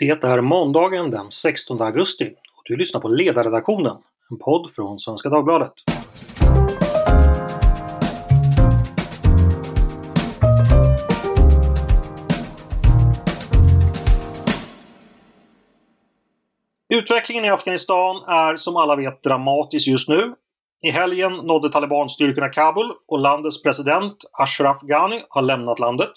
Det är måndagen den 16 augusti och du lyssnar på Ledarredaktionen, en podd från Svenska Dagbladet. Utvecklingen i Afghanistan är som alla vet dramatisk just nu. I helgen nådde talibanstyrkorna Kabul och landets president Ashraf Ghani har lämnat landet.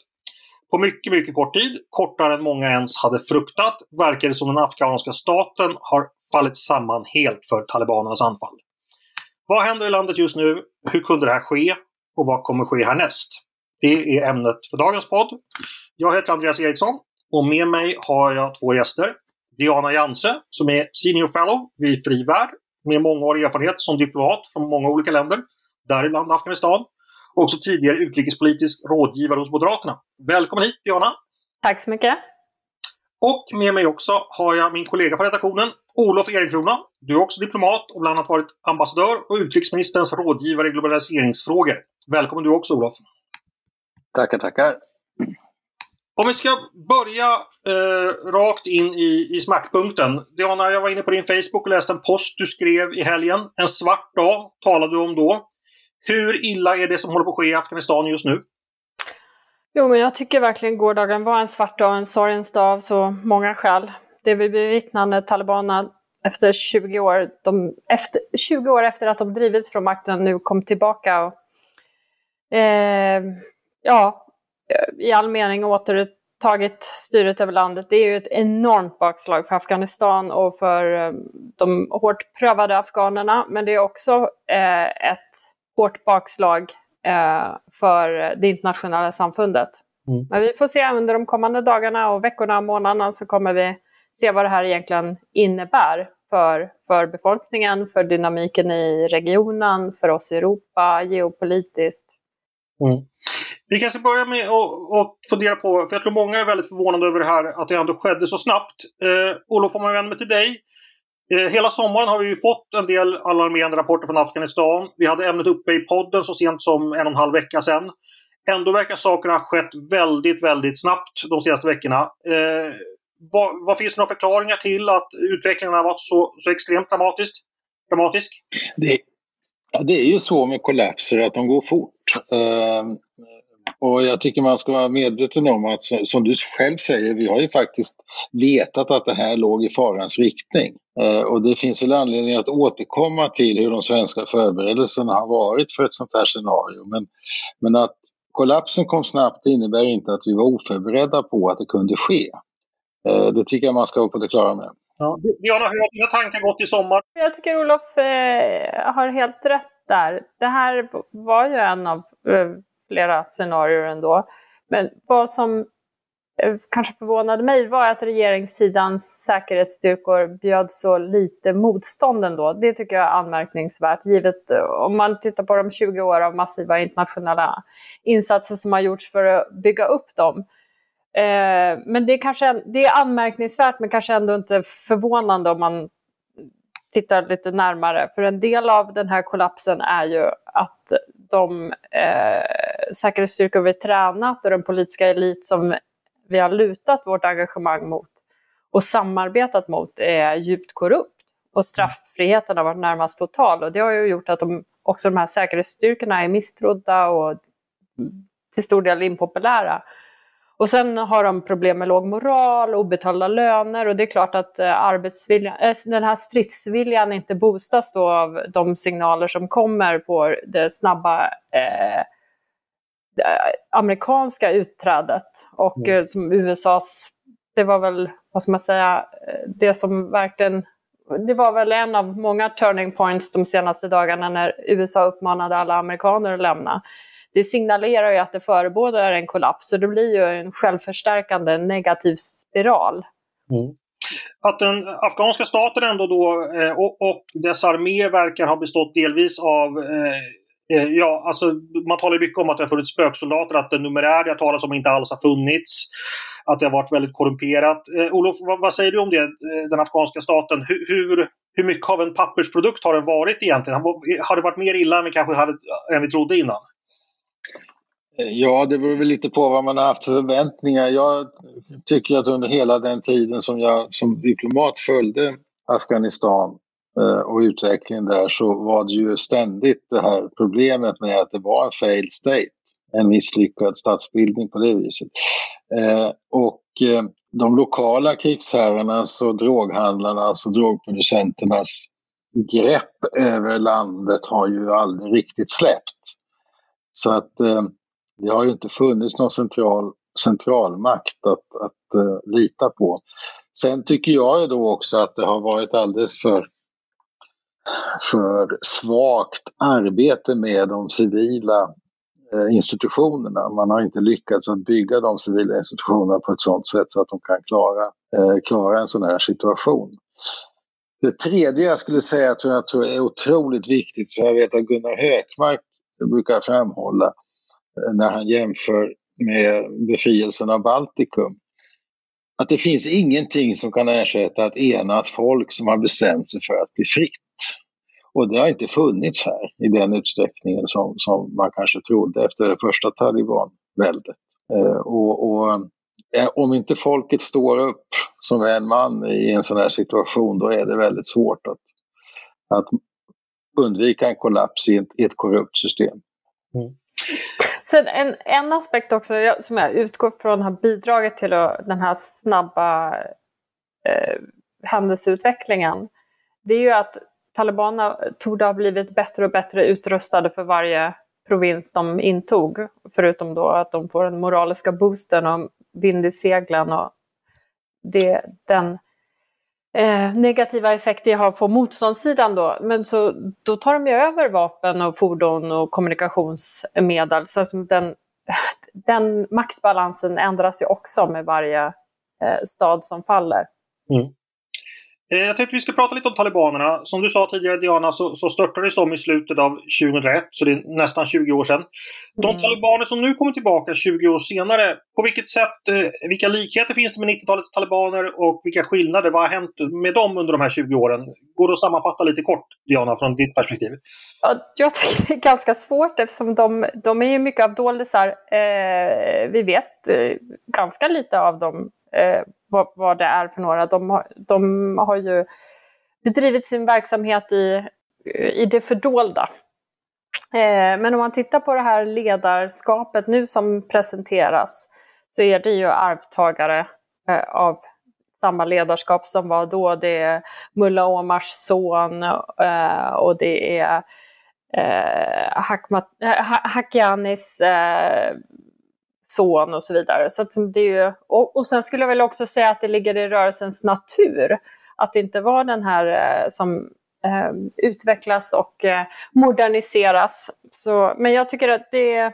På mycket, mycket kort tid, kortare än många ens hade fruktat, verkar det som den afghanska staten har fallit samman helt för talibanernas anfall. Vad händer i landet just nu? Hur kunde det här ske? Och vad kommer ske härnäst? Det är ämnet för dagens podd. Jag heter Andreas Eriksson och med mig har jag två gäster. Diana Janse som är Senior Fellow vid Fri Värld med mångårig erfarenhet som diplomat från många olika länder, däribland Afghanistan. Och också tidigare utrikespolitisk rådgivare hos Moderaterna. Välkommen hit Diana! Tack så mycket! Och med mig också har jag min kollega på redaktionen, Olof Ehrenkrona. Du är också diplomat och bland annat varit ambassadör och utrikesministerns rådgivare i globaliseringsfrågor. Välkommen du också Olof! Tackar, tackar! Om vi ska börja eh, rakt in i, i smärtpunkten. Diana, jag var inne på din Facebook och läste en post du skrev i helgen. En svart dag talade du om då. Hur illa är det som håller på att ske i Afghanistan just nu? Jo, men jag tycker verkligen gårdagen var en svart dag, en sorgens dag av så många skäl. Det vi bevittnar när talibanerna efter 20 år, de, efter, 20 år efter att de drivits från makten nu kom tillbaka och eh, ja, i all mening återupptagit styret över landet. Det är ju ett enormt bakslag för Afghanistan och för eh, de hårt prövade afghanerna. Men det är också eh, ett hårt bakslag eh, för det internationella samfundet. Mm. Men vi får se under de kommande dagarna och veckorna och månaderna så kommer vi se vad det här egentligen innebär för, för befolkningen, för dynamiken i regionen, för oss i Europa, geopolitiskt. Mm. Vi kanske börjar med att fundera på, för jag tror många är väldigt förvånade över det här att det ändå skedde så snabbt. Eh, Olof, om man vänder mig till dig. Eh, hela sommaren har vi ju fått en del alarmerande rapporter från Afghanistan. Vi hade ämnet uppe i podden så sent som en och en halv vecka sedan. Ändå verkar sakerna ha skett väldigt, väldigt snabbt de senaste veckorna. Eh, vad, vad, finns det några förklaringar till att utvecklingen har varit så, så extremt dramatisk? dramatisk? Det, ja, det är ju så med kollapser att de går fort. Eh, och jag tycker man ska vara medveten om att som du själv säger, vi har ju faktiskt vetat att det här låg i farans riktning. Uh, och det finns väl anledning att återkomma till hur de svenska förberedelserna har varit för ett sånt här scenario. Men, men att kollapsen kom snabbt innebär inte att vi var oförberedda på att det kunde ske. Uh, det tycker jag man ska vara på det klara med. Ja. Diana, hur har dina tankar gått i sommar? Jag tycker Olof eh, har helt rätt där. Det här var ju en av eh, flera scenarier ändå. Men vad som eh, kanske förvånade mig var att regeringssidans säkerhetsstyrkor bjöd så lite motstånd ändå. Det tycker jag är anmärkningsvärt, givet eh, om man tittar på de 20 år av massiva internationella insatser som har gjorts för att bygga upp dem. Eh, men det är, kanske, det är anmärkningsvärt men kanske ändå inte förvånande om man tittar lite närmare. För en del av den här kollapsen är ju att de eh, säkerhetsstyrkor vi tränat och den politiska elit som vi har lutat vårt engagemang mot och samarbetat mot är djupt korrupt. Och strafffriheten har varit närmast total och det har ju gjort att de, också de här säkerhetsstyrkorna är misstrodda och till stor del impopulära. Och sen har de problem med låg moral, obetalda löner och det är klart att eh, arbetsviljan, äh, den här stridsviljan inte boostas då av de signaler som kommer på det snabba eh, det amerikanska utträdet och mm. eh, som USAs, det var väl, vad ska man säga, det som verkligen det var väl en av många turning points de senaste dagarna när USA uppmanade alla amerikaner att lämna det signalerar ju att det förebådar en kollaps så det blir ju en självförstärkande negativ spiral. Mm. Att den afghanska staten ändå då eh, och, och dess armé verkar ha bestått delvis av eh, eh Ja, alltså man talar mycket om att det har funnits spöksoldater, att den numerär det talas om inte alls har funnits. Att det har varit väldigt korrumperat. Eh, Olof, vad, vad, säger du om det, eh, den afghanska staten? Hur, hur, hur mycket av en pappersprodukt har den varit egentligen? Har det varit mer illa än vi kanske hade, än vi trodde innan? Ja, det beror väl lite på vad man har haft för förväntningar. Jag tycker att under hela den tiden som jag som diplomat följde Afghanistan eh, och utvecklingen där så var det ju ständigt det här problemet med att det var en failed state. En misslyckad statsbildning på det viset. Eh, och eh, de lokala krigsherrarnas alltså och droghandlarnas alltså och drogproducenternas grepp över landet har ju aldrig riktigt släppt. Så att eh, det har ju inte funnits någon central, centralmakt att, att uh, lita på. Sen tycker jag ju då också att det har varit alldeles för, för svagt arbete med de civila eh, institutionerna. Man har inte lyckats att bygga de civila institutionerna på ett sådant sätt så att de kan klara, eh, klara en sån här situation. Det tredje jag skulle säga tror jag tror är otroligt viktigt, så jag vet att Gunnar Hökmark brukar framhålla, när han jämför med befrielsen av Baltikum. Att det finns ingenting som kan ersätta ett enat folk som har bestämt sig för att bli fritt. Och det har inte funnits här i den utsträckningen som, som man kanske trodde efter det första talibanväldet. Eh, och, och eh, om inte folket står upp som en man i en sån här situation då är det väldigt svårt att, att undvika en kollaps i ett, i ett korrupt system. Mm. Sen en, en aspekt också som jag utgår från har bidragit till den här snabba eh, händelseutvecklingen. Det är ju att talibanerna torde ha blivit bättre och bättre utrustade för varje provins de intog. Förutom då att de får den moraliska boosten och vind i seglen och det, den eh, negativa effekter jag har på motståndssidan då. Men så, då tar de ju över vapen och fordon och kommunikationsmedel. Så den, den maktbalansen ändras ju också med varje eh, stad som faller. Mm. Eh, jag tänkte vi ska prata lite om talibanerna. Som du sa tidigare Diana så, så störtades de i slutet av 2001, så det är nästan 20 år sedan. De mm. talibaner som nu kommer tillbaka 20 år senare, på vilket sätt, eh, vilka likheter finns det med 90-talets talibaner och vilka skillnader, vad har hänt med dem under de här 20 åren? Går det att sammanfatta lite kort, Diana, från ditt perspektiv? Ja, jag tycker det är ganska svårt eftersom de, de är ju mycket av doldisar. Eh, vi vet eh, ganska lite av dem Eh, vad, vad, det är för några. De har, de har ju bedrivit sin verksamhet i, i det fördolda. Eh, men om man tittar på det här ledarskapet nu som presenteras så är det ju arvtagare eh, av samma ledarskap som var då. Det är Mulla Omars son eh, och det är eh, Hakmat, Hakianis eh, son och så vidare. Så det är ju, och, och sen skulle jag väl också säga att det ligger i rörelsens natur att det inte var den här eh, som eh, utvecklas och eh, moderniseras. Så, men jag tycker att det,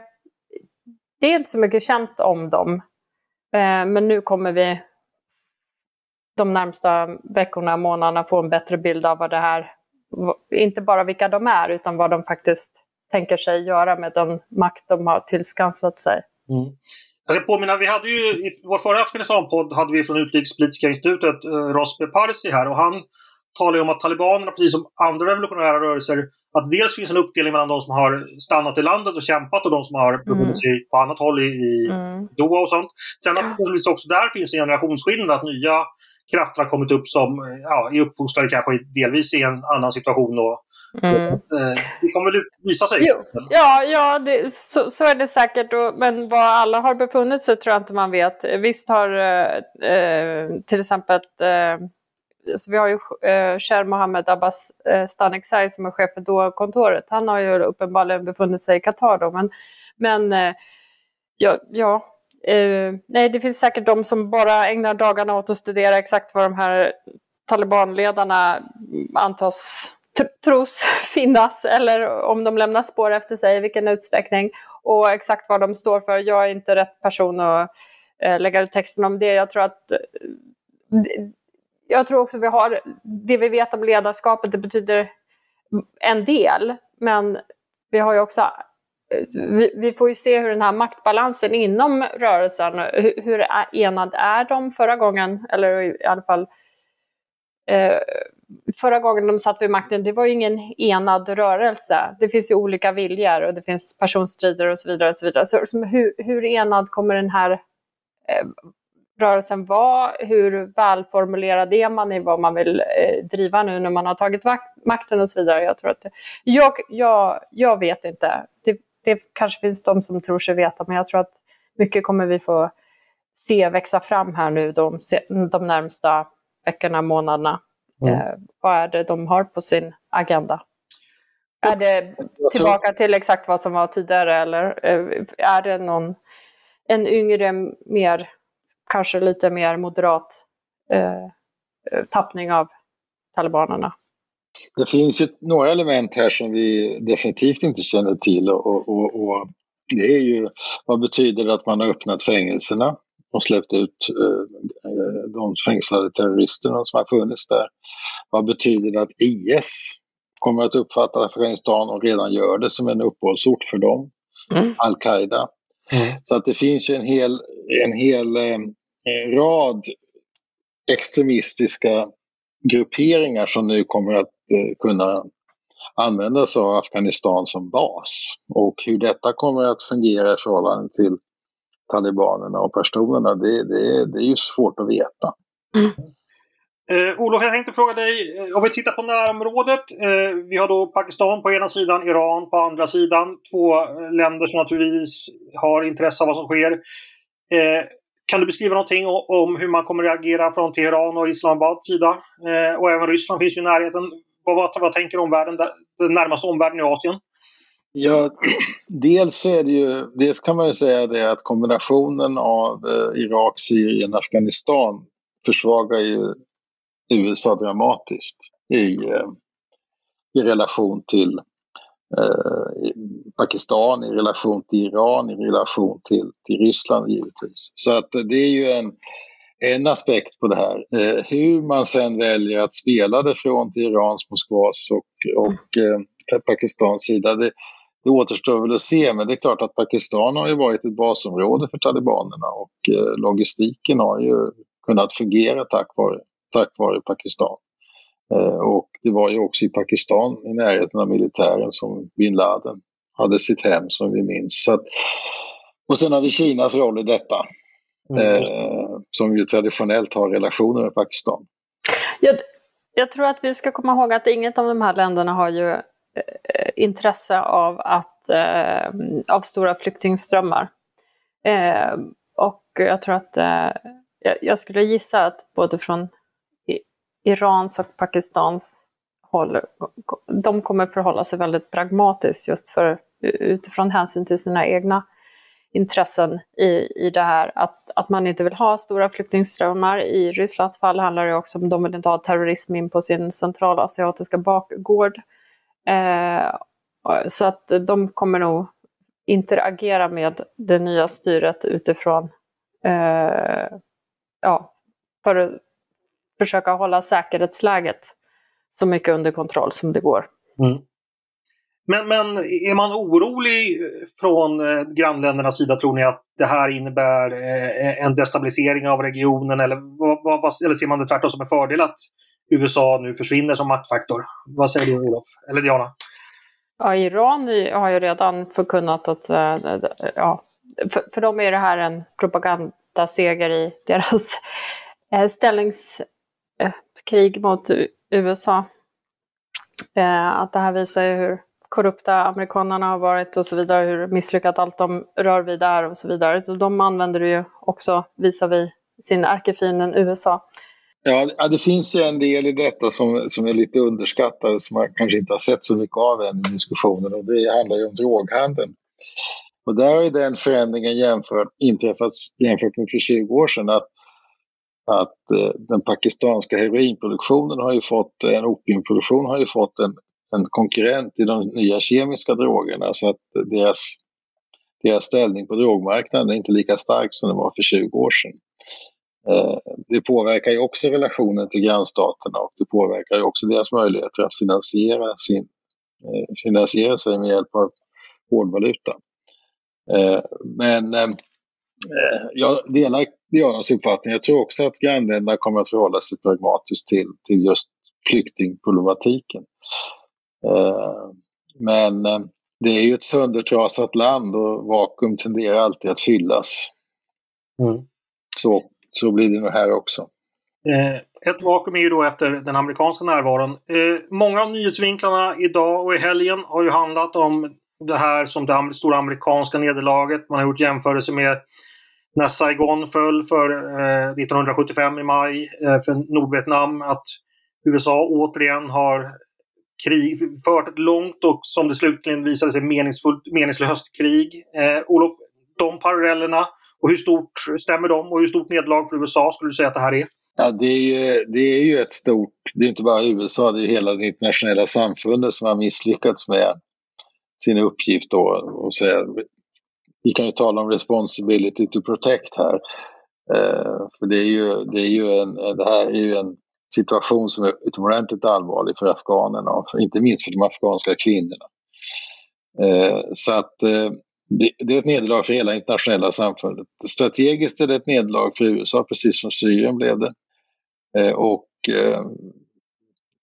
det är inte så mycket känt om dem. Eh, men nu kommer vi de närmsta veckorna, månaderna få en bättre bild av vad det här, inte bara vilka de är, utan vad de faktiskt tänker sig göra med den makt de har tillskansat sig. Mm. Jag ska påminna, vi hade ju i vår förra Afghanistan-podd hade vi från Utrikespolitiska institutet eh, Rosbe Parsi här och han talar ju om att talibanerna, precis som andra revolutionära rörelser, att dels finns en uppdelning mellan de som har stannat i landet och kämpat och de som har befunnit sig mm. på annat håll i, i mm. Doha och sånt. Sen att det också där finns en generationsskillnad, att nya krafter har kommit upp som ja, är uppfostrade kanske delvis i en annan situation och Mm. Eh, det kommer väl visa sig? Jo. Ja, ja det, så, så, är det säkert. Och, men var alla har befunnit sig tror jag inte man vet. Visst har eh, eh till exempel eh, så vi har ju eh, Cher Mohammed Abbas eh, Staneksai som är chef för DOA-kontoret. Han har ju uppenbarligen befunnit sig i Qatar då. Men, men eh, ja, ja eh, nej, det finns säkert de som bara ägnar dagarna åt att studera exakt vad de här talibanledarna antas tros finnas eller om de lämnar spår efter sig, i vilken utsträckning och exakt vad de står för. Jag är inte rätt person att eh, lägga ut texten om det. Jag tror att eh, jag tror också vi har, det vi vet om ledarskapet, det betyder en del, men vi har ju också eh, vi, vi, får ju se hur den här maktbalansen inom rörelsen, hur, hur enad är de förra gången, eller i alla fall eh, Eh, förra gången de satt vid makten, det var ju ingen enad rörelse. Det finns ju olika viljor och det finns personstrider och så vidare. Och så vidare. Så, hur, hur enad kommer den här eh, rörelsen vara? Hur välformulerad är man i vad man vill eh, driva nu när man har tagit makten och så vidare? Jag, tror att det, jag, jag, jag vet inte. Det, det kanske finns de som tror sig veta, men jag tror att mycket kommer vi få se växa fram här nu de, de närmsta veckorna, månaderna. Mm. Eh, vad är det de har på sin agenda? Är det tillbaka till exakt vad som var tidigare eller eh, är det någon, en yngre, mer, kanske lite mer moderat eh, tappning av talibanerna? Det finns ju några element här som vi definitivt inte känner till och, och, och det är ju vad betyder det att man har öppnat fängelserna? Och släppt ut eh, de fängslade terroristerna som har funnits där. Vad betyder det att IS kommer att uppfatta Afghanistan och redan gör det som en uppehållsort för dem? Mm. Al-Qaida. Mm. Så att det finns ju en hel, en hel eh, rad extremistiska grupperingar som nu kommer att eh, kunna använda sig av Afghanistan som bas. Och hur detta kommer att fungera i förhållande till talibanerna och personerna, det, det, det är ju svårt att veta. Mm. Eh, Olof, jag tänkte fråga dig, eh, om vi tittar på närområdet. Eh, vi har då Pakistan på ena sidan, Iran på andra sidan. Två eh, länder som naturligtvis har intresse av vad som sker. Eh, kan du beskriva någonting om, hur man kommer reagera från Teheran och Islamabads sida? Eh, och även Ryssland finns ju i närheten. Vad, vad, vad tänker omvärlden, den närmaste omvärlden i Asien? Ja, dels är det ju, dels kan man ju säga det att kombinationen av eh, Irak, Syrien, Afghanistan försvagar ju USA dramatiskt i, eh, i relation till eh, Pakistan, i relation till Iran, i relation till, till Ryssland givetvis. Så att eh, det är ju en, en aspekt på det här. Eh, hur man sen väljer att spela det från till Irans, Moskvas och, och eh, Pakistans sida, det, det återstår väl att se, men det är klart att Pakistan har ju varit ett basområde för talibanerna och eh, logistiken har ju kunnat fungera tack vare, tack vare Pakistan. Eh, och det var ju också i Pakistan, i närheten av militären, som bin Laden hade sitt hem som vi minns. Så att, och sen har vi Kinas roll i detta, mm. eh, som ju traditionellt har relationer med Pakistan. Jag, jag tror att vi ska komma ihåg att inget av de här länderna har ju Eh, intresse av, att, eh, av stora flyktingströmmar. Eh, och jag tror att, eh, jag skulle gissa att både från Irans och Pakistans håll, de kommer förhålla sig väldigt pragmatiskt just för, utifrån hänsyn till sina egna intressen i, i det här. Att, att man inte vill ha stora flyktingströmmar. I Rysslands fall handlar det också om att de vill inte ha terrorism in på sin centralasiatiska bakgård. Eh, så att de kommer nog interagera med det nya styret utifrån, eh, ja, för att försöka hålla säkerhetsläget så mycket under kontroll som det går. Mm. Men, men är man orolig från eh, grannländernas sida, tror ni att det här innebär eh, en destabilisering av regionen eller, vad, vad, eller ser man det tvärtom som en fördel att USA nu försvinner som maktfaktor. Vad säger du Olof? Eller Diana? Ja, Iran har ju redan förkunnat att eh, ja, för, för dem är det här en propagandaseger i deras eh, ställningskrig eh, mot USA. Att det här visar ju hur korrupta amerikanerna har varit och så vidare, hur misslyckat allt de rör vid är och så vidare. Så de använder det ju också visar vi sin ärkefienden USA. Ja, det finns ju en del i detta som, som är lite underskattad som man kanske inte har sett så mycket av än i diskussionen och det handlar ju om droghandeln. Och där har ju den förändringen jämfört, inträffat jämfört med för 20 år sedan att, att eh, den pakistanska heroinproduktionen har ju fått, en opiumproduktion har ju fått en, en konkurrent i de nya kemiska drogerna så att deras, deras ställning på drogmarknaden är inte lika stark som den var för 20 år sedan. Eh, det påverkar ju också relationen till grannstaterna och det påverkar ju också deras möjligheter att finansiera, sin, eh, finansiera sig med hjälp av hårdvaluta. Eh, men jag delar Dianas uppfattning. Jag tror också att grannländerna kommer att förhålla sig pragmatiskt till, till just flyktingproblematiken. Men det är ju ett söndertrasat land och vakuum tenderar alltid att fyllas. Mm. Så, så blir det nog här också. Eh, ett vakuum är ju då efter den amerikanska närvaron. Eh, många av nyhetsvinklarna idag och i helgen har ju handlat om det här som det stora amerikanska nederlaget. Man har gjort jämförelser med när Saigon föll för eh, 1975 i maj eh, för Nordvietnam. Att USA återigen har krig, fört ett långt och som det slutligen visade sig meningsfullt, meningslöst krig. Eh, Olof, de parallellerna och hur stort stämmer de och hur stort nederlag för USA skulle du säga att det här är? Ja, det är, ju, det är ju ett stort, det är inte bara USA, det är hela det internationella samfundet som har misslyckats med sin uppgift då. Och säga, vi kan ju tala om responsibility to protect här. Eh, för det, är ju, det, är ju en, det här är ju en situation som är utomordentligt allvarlig för afghanerna och för, inte minst för de afghanska kvinnorna. Eh, så att eh, det, det, är ett nederlag för hela internationella samfundet. Strategiskt är det ett nederlag för USA, precis som Syrien blev det. Eh, och eh,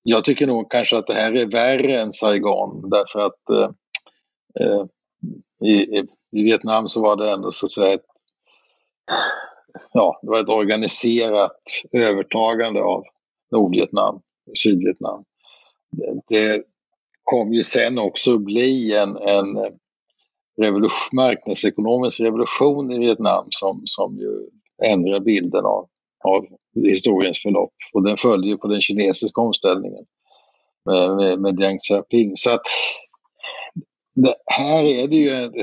jag tycker nog kanske att det här är värre än Saigon därför att eh, eh i, i, Vietnam så var det ändå så att säga ett, ja, det var ett organiserat övertagande av Nordvietnam, Sydvietnam. Det, det kom ju sen också att bli en, en revolution, marknadsekonomisk revolution i Vietnam som, som ju ändrar bilden av, av historiens förlopp. Och den följer på den kinesiska omställningen med, med, med Deng Xiaoping. Så att det, här är det ju ett,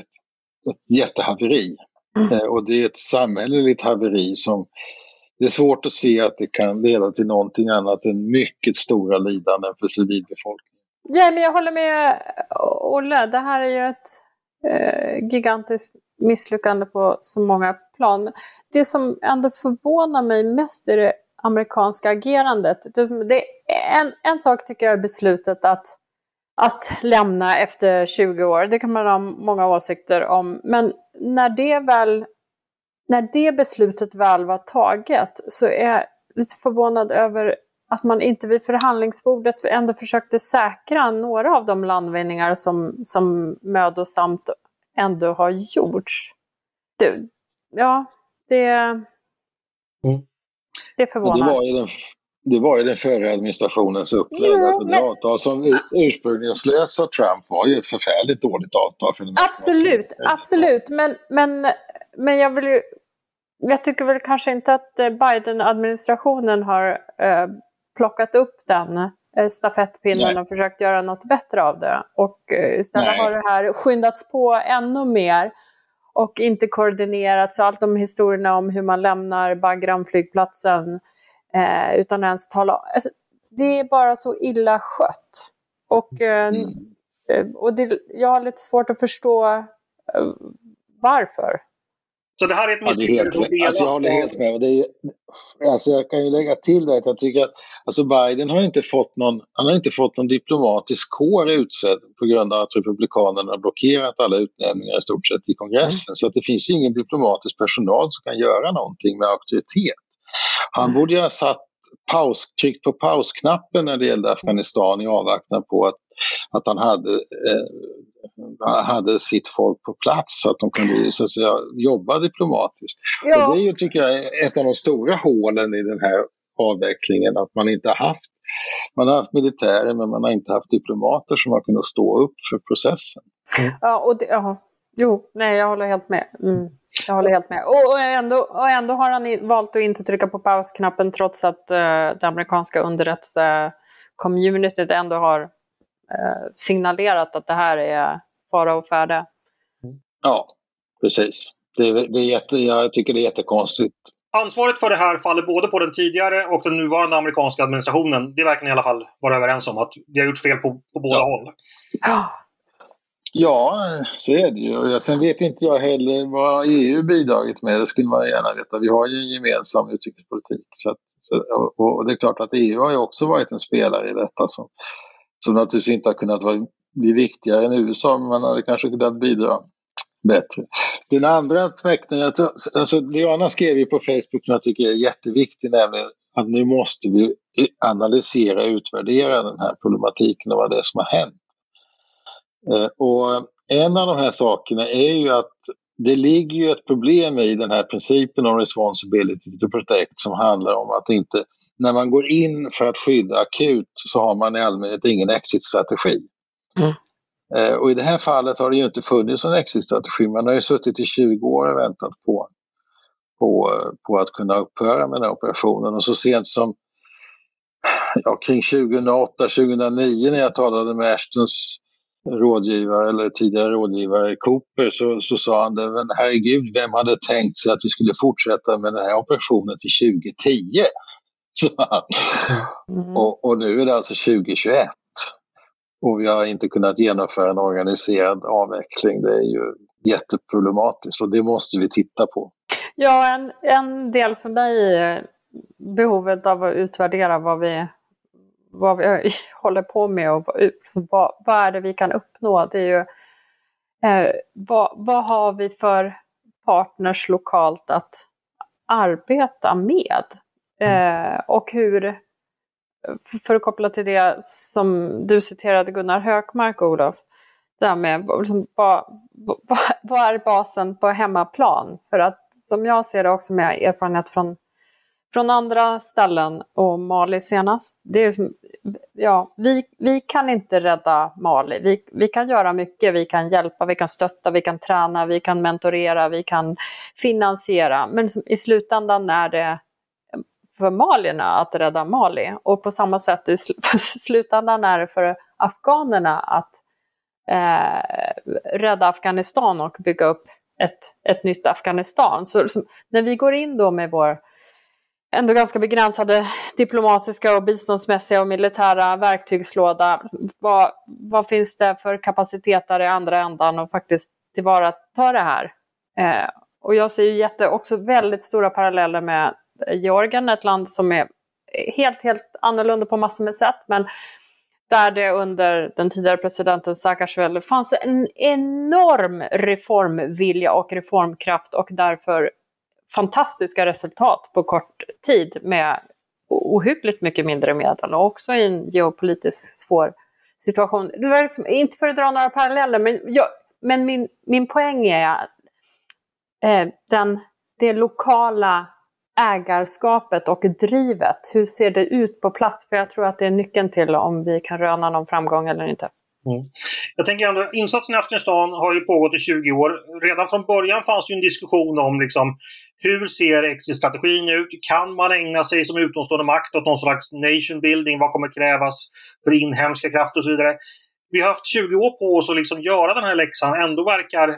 ett jättehaveri. Mm. Eh, och det är ett samhälleligt haveri som det är svårt att se att det kan leda till någonting annat än mycket stora lidanden för civilbefolkningen. Ja, men jag håller med Olle. Det här är ju ett eh, gigantiskt misslyckande på så många plan. Det som ändå förvånar mig mest är det amerikanska agerandet. Det, det, en, en sak tycker jag är beslutet att, att lämna efter 20 år. Det kan man ha många åsikter om. Men när det väl när det beslutet väl var taget så är jag lite förvånad över att man inte vid förhandlingsbordet ändå försökte säkra några av de landvinningar som, som mödosamt ändå har gjorts. Det, ja, det, mm. det förvånar. Det var, ju den, det var ju den förra administrationens upplägg. Ja, alltså det avtal som ursprungligen slöts av Trump var ju ett förfärligt dåligt avtal. För absolut, absolut. Men, men, men jag vill ju jag tycker väl kanske inte att eh, Biden-administrationen har eh, plockat upp den eh, stafettpinnen och försökt göra något bättre av det. Och eh, istället Nej. har det här skyndats på ännu mer och inte koordinerats. allt de historierna om hur man lämnar Bagram-flygplatsen eh, utan ens tala alltså, Det är bara så illa skött. Och, eh, mm. Eh, och det, jag har lite svårt att förstå varför. Så det här är ett misslyckande ja, alltså Jag håller helt med. Det är, alltså jag kan ju lägga till det att jag tycker att alltså Biden har inte fått någon, han har inte fått någon diplomatisk kår utsedd på grund av att Republikanerna har blockerat alla utnämningar i stort sett i kongressen. Mm. Så att det finns ju ingen diplomatisk personal som kan göra någonting med auktoritet. Han mm. borde ju ha satt paus, tryckt på pausknappen när det gällde Afghanistan i avvaktan på att, att han hade eh, hade sitt folk på plats så att de kunde så att säga, jobba diplomatiskt. Ja. Och det är ju, tycker jag, ett av de stora hålen i den här avvecklingen, att man inte har haft man har haft militärer men man har inte haft diplomater som har kunnat stå upp för processen. Mm. Ja, och det, ja. Jo, nej jag håller helt med. Mm. Jag håller helt med. Och, och, ändå, och ändå har han valt att inte trycka på pausknappen trots att uh, det amerikanska underrättelsecommunityt ändå har Eh, signalerat att det här är fara och färde. Ja, precis. Det är, det är jätte, jag tycker det är jättekonstigt. Ansvaret för det här faller både på den tidigare och den nuvarande amerikanska administrationen. Det verkar ni i alla fall vara överens om, att de har gjort fel på, på båda ja. håll. Ja. Ja, så är det ju. Sen vet inte jag heller vad EU bidragit med. Det skulle man gärna veta. Vi har ju en gemensam utrikespolitik. Så att, och det är klart att EU har ju också varit en spelare i detta som, som naturligtvis inte har kunnat vara, bli viktigare än USA, men man hade kanske kunnat bidra bättre. Den andra aspekten, alltså Diana skrev ju på Facebook som jag tycker är jätteviktig, nämligen att nu måste vi analysera och utvärdera den här problematiken och vad det är som har hänt. Eh, och en av de här sakerna är ju att det ligger ju ett problem i den här principen om responsibility to protect som handlar om att inte, när man går in för att skydda akut så har man i allmänhet ingen exit-strategi. Mm. Eh, och i det här fallet har det ju inte funnits någon exit-strategi. Man har ju suttit i 20 år och väntat på, på, på att kunna upphöra med den här operationen. Och så sent som ja, kring 2008-2009 när jag talade med Ashtons rådgivare eller tidigare rådgivare Cooper så, så sa han det, men herregud, vem hade tänkt sig att vi skulle fortsätta med den här operationen till 2010? Mm. Och, och, nu är det alltså 2021 och vi har inte kunnat genomföra en organiserad avveckling. Det är ju jätteproblematiskt och det måste vi titta på. Ja, en, en del för mig är behovet av att utvärdera vad vi vad vi håller på med och vad, vad är det vi kan uppnå. Det är ju eh, vad, vad har vi för partners lokalt att arbeta med? Mm. Eh, och hur, för att koppla till det som du citerade Gunnar Hökmark, Olof, det här med liksom, vad, vad, vad är basen på hemmaplan? För att som jag ser det också med erfarenhet från från andra ställen och Mali senast. Det är som, ja, vi, vi kan inte rädda Mali. Vi, vi kan göra mycket. Vi kan hjälpa, vi kan stötta, vi kan träna, vi kan mentorera, vi kan finansiera. Men i slutändan är det för malierna att rädda Mali. Och på samma sätt i slutändan är det för afghanerna att eh, rädda Afghanistan och bygga upp ett, ett nytt Afghanistan. Så liksom, när vi går in då med vår ändå ganska begränsade diplomatiska och biståndsmässiga och militära verktygslåda. Vad, vad finns det för kapacitet där i andra ändan och faktiskt tillvarata det här? Eh, och jag ser ju jätte, också väldigt stora paralleller med Georgien, ett land som är helt, helt annorlunda på massor med sätt, men där det under den tidigare presidenten Saakashvili fanns en enorm reformvilja och reformkraft och därför fantastiska resultat på kort tid med ohyggligt mycket mindre medel och också i en geopolitiskt svår situation. Det var liksom, inte för att dra några paralleller, men, jag, men min, min poäng är att eh, den, det lokala ägarskapet och drivet, hur ser det ut på plats? För jag tror att det är nyckeln till om vi kan röna någon framgång eller inte. Mm. Jag tänker ändå, insatsen i Afghanistan har ju pågått i 20 år. Redan från början fanns ju en diskussion om liksom, hur ser exit-strategin ut? Kan man ägna sig som utomstående makt åt någon slags nation building? Vad kommer krävas för inhemska krafter och så vidare? Vi har haft 20 år på oss att liksom göra den här läxan. Ändå verkar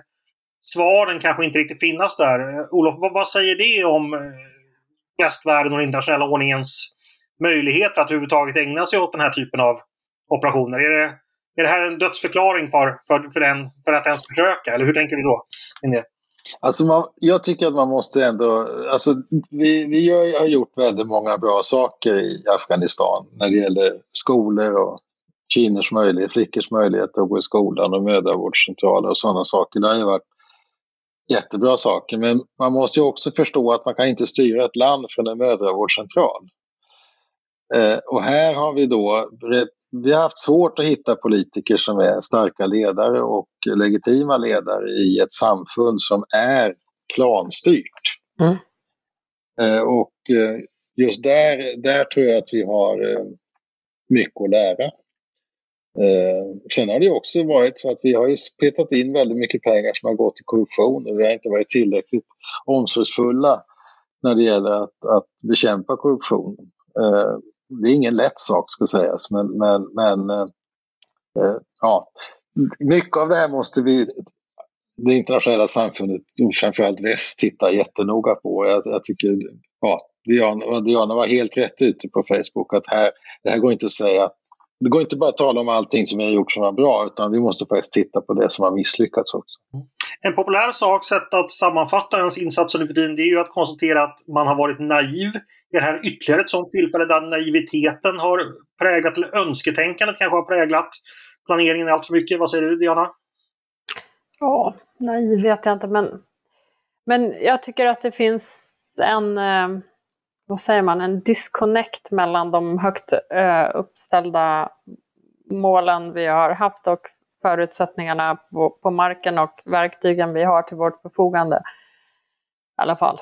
svaren kanske inte riktigt finnas där. Olof, vad, vad säger det om västvärlden och den internationella ordningens möjligheter att överhuvudtaget ägna sig åt den här typen av operationer? Är det, är det här en dödsförklaring för, för, för, den, för att ens försöka? Eller hur tänker du då? Alltså man, jag tycker att man måste ändå, alltså vi, vi gör, har gjort väldigt många bra saker i Afghanistan när det gäller skolor och kvinnors möjlighet, flickors möjlighet att gå i skolan och mödravårdscentraler och sådana saker. Det har ju varit jättebra saker. Men man måste ju också förstå att man kan inte styra ett land från en mödravårdscentral. Eh, och här har vi då vi har haft svårt att hitta politiker som är starka ledare och legitima ledare i ett samfund som är klanstyrt. Mm. Eh, och eh, just där, där tror jag att vi har eh, mycket att lära. Eh, sen har det också varit så att vi har ju petat in väldigt mycket pengar som har gått till korruption och vi har inte varit tillräckligt omsorgsfulla när det gäller att, att bekämpa korruption. Eh, det är ingen lätt sak ska sägas, men, men, men eh, eh ja, mycket av det här måste vi, det internationella samfundet, framförallt väst, titta jättenoga på. Jag, jag tycker, ja, Diana, Diana var helt rätt ute på Facebook att här, det här går inte att säga det går inte bara att tala om allting som vi har gjort som var bra, utan vi måste faktiskt titta på det som har misslyckats också. En populär sak, sätt att sammanfatta ens insatser nu för tiden, det är ju att konstatera att man har varit naiv. Det här ytterligare ett sådant tillfälle där naiviteten har präglat, eller önsketänkandet kanske har präglat planeringen allt för mycket? Vad säger du, Diana? Ja, naiv vet jag inte, men, men jag tycker att det finns en... Eh vad säger man, en disconnect mellan de högt eh, uppställda målen vi har haft och förutsättningarna på, på, marken och verktygen vi har till vårt förfogande. I alla fall.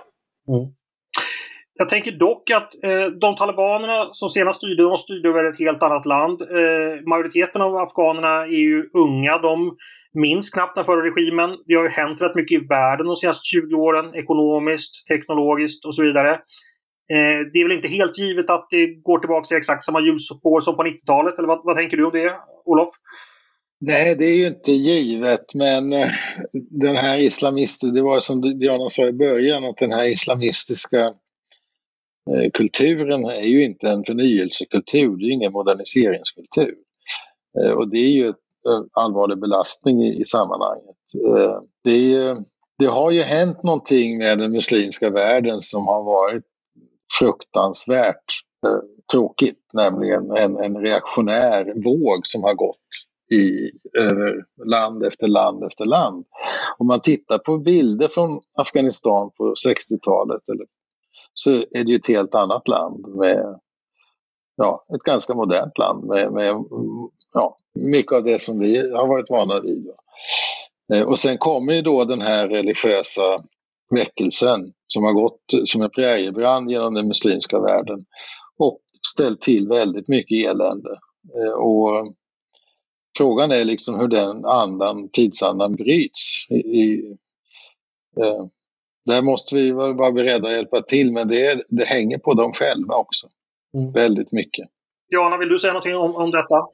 Mm. Jag tänker dock att eh, de talibanerna som senast styrde, de styrde över ett helt annat land. Eh, majoriteten av afghanerna är ju unga. De minns knappt den förra regimen. Det har ju hänt rätt mycket i världen de senaste 20 åren. Ekonomiskt, teknologiskt och så vidare. Eh, det är väl inte helt givet att det går tillbaka i exakt samma ljusspår som på 90-talet? Eller vad, vad tänker du om det, Olof? Nej, det är ju inte givet, men eh, den här islamistiska, det var som Diana sa i början, att den här islamistiska eh, kulturen är ju inte en förnyelsekultur, det är ingen moderniseringskultur. Eh, och det är ju en allvarlig belastning i, i sammanhanget. Det, det har ju hänt någonting med den muslimska världen som har varit fruktansvärt eh, tråkigt, nämligen en, en reaktionär våg som har gått i, över land efter land efter land. Om man tittar på bilder från Afghanistan på 60-talet så är det ju ett helt annat land med ja, ett ganska modernt land med, med ja, mycket av det som vi har varit vana vid. Eh, och sen kommer ju då den här religiösa väckelsen som har gått som en präriebrand genom den muslimska världen och ställt till väldigt mycket elände. Eh, och Frågan är liksom hur den andan, tidsandan bryts. I, i, eh, där måste vi vara beredda att hjälpa till men det, är, det hänger på dem själva också. Mm. Väldigt mycket. Diana, vill du säga någonting om, om detta?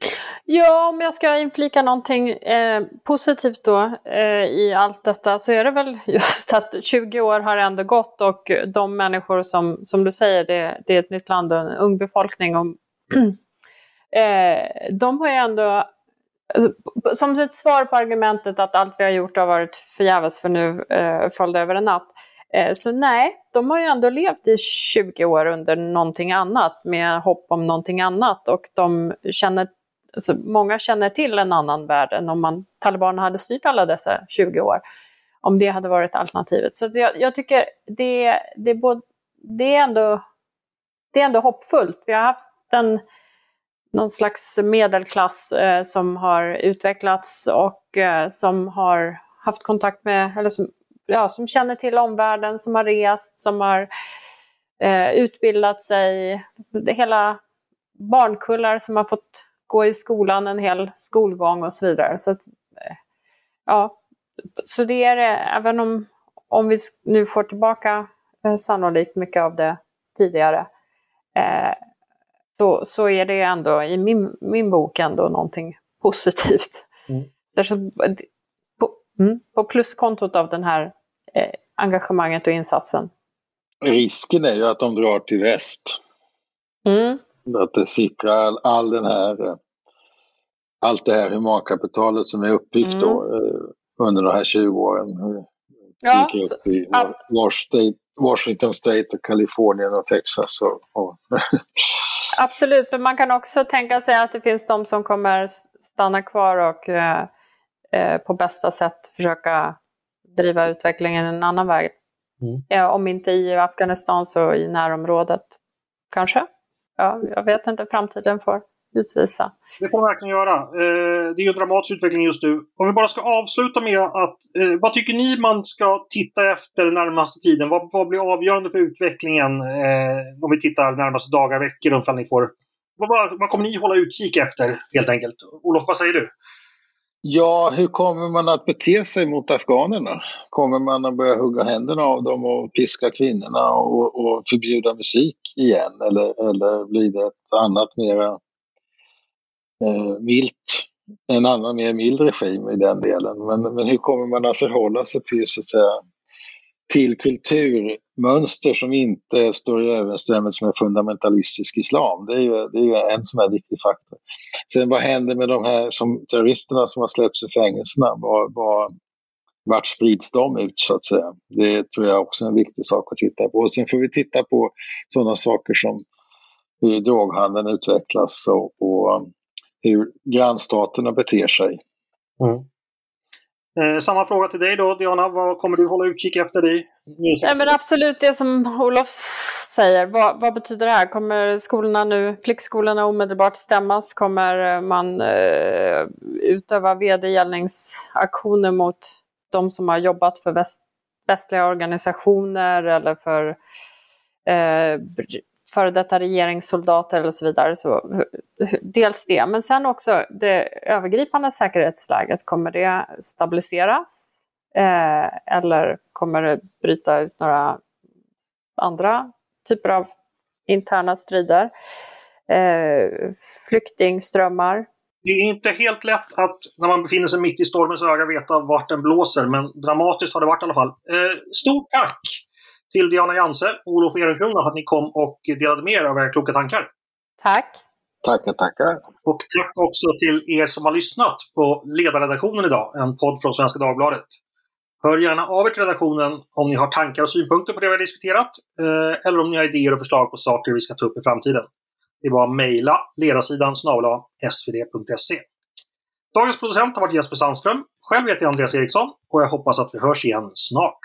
Ja, om jag ska inflika någonting eh, positivt då eh, i allt detta så är det väl just att 20 år har ändå gått och de människor som, som du säger, det, det är ett nytt land och en ung befolkning. Och, eh, de har ju ändå Alltså, som ett svar på argumentet att allt vi har gjort har varit förgäves för nu eh, föll det över en natt. Eh, så nej, de har ju ändå levt i 20 år under någonting annat med hopp om någonting annat och de känner, alltså, många känner till en annan värld än om man, talibanerna hade styrt alla dessa 20 år. Om det hade varit alternativet. Så jag, jag tycker det, det, är både, det, är ändå, det är ändå hoppfullt. Vi har haft en någon slags medelklass eh, som har utvecklats och eh, som har haft kontakt med, eller som, ja, som känner till omvärlden, som har rest, som har eh, utbildat sig. Hela barnkullar som har fått gå i skolan en hel skolgång och så vidare. Så, att, eh, ja, så det är det, även om, om vi nu får tillbaka eh, sannolikt mycket av det tidigare, eh, så, så är det ändå i min, min bok ändå någonting positivt. Mm. Därför, mm, på pluskontot av den här eh, engagemanget och insatsen. Risken är ju att de drar till väst. Mm. Att det sipprar all, all den här, eh, allt det här humankapitalet som är uppbyggt mm. då, eh, under de här 20 åren. Ja, upp i Washington State och Kalifornien och Texas. Och, och Absolut, men man kan också tänka sig att det finns de som kommer stanna kvar och eh, eh, på bästa sätt försöka driva utvecklingen en annan väg. Mm. Ja, om inte i Afghanistan så i närområdet. Kanske? Ja, jag vet inte, framtiden får utvisa. Det får man verkligen göra. Eh, det är ju en dramatisk utveckling just nu. Om vi bara ska avsluta med att eh, vad tycker ni man ska titta efter den närmaste tiden? Vad, vad blir avgörande för utvecklingen eh, om vi tittar närmaste dagar, veckor? Ifall ni får, vad, vad kommer ni hålla utkik efter helt enkelt? Olof, vad säger du? Ja, hur kommer man att bete sig mot afghanerna? Kommer man att börja hugga händerna av dem och piska kvinnorna och, och förbjuda musik igen? Eller, eller blir det ett annat mera eh, milt, en annan mer mild regim i den delen. Men, men hur kommer man att förhålla sig till, så att säga, till kulturmönster som inte står i överensstämmelse med fundamentalistisk islam. Det är ju, det är ju en sån här viktig faktor. Sen vad händer med de här som, terroristerna som har släppts ur fängelserna? Var, var, vart sprids de ut så att säga? Det tror jag också är en viktig sak att titta på. Och sen får vi titta på sådana saker som hur droghandeln utvecklas och, och um, hur grannstaterna beter sig. Mm. Eh, samma fråga till dig då, Diana. Vad kommer du hålla utkik efter i Nej, men absolut det som Olof säger. Vad, vad, betyder det här? Kommer skolorna nu, flickskolorna omedelbart stämmas? Kommer eh, man eh, utöva vedergällningsaktioner mot de som har jobbat för väst, västliga organisationer eller för eh, före detta regeringssoldater eller så vidare. Så, dels det, men sen också det övergripande säkerhetsläget. Kommer det stabiliseras? Eh, eller kommer det bryta ut några andra typer av interna strider? Eh, flyktingströmmar. Det är inte helt lätt att när man befinner sig mitt i stormens öga veta vart den blåser, men dramatiskt har det varit i alla fall. Eh, stort tack till Diana Janse och Olof Ehrenkrona för att ni kom och delade med er av era kloka tankar. Tack! Tackar, tackar! Och tack också till er som har lyssnat på Ledarredaktionen idag, en podd från Svenska Dagbladet. Hör gärna av er till redaktionen om ni har tankar och synpunkter på det vi har diskuterat eh, eller om ni har idéer och förslag på saker vi ska ta upp i framtiden. Det var mejla ledarsidan snabla svd.se. Dagens producent har varit Jesper Sandström. Själv heter jag Andreas Eriksson och jag hoppas att vi hörs igen snart.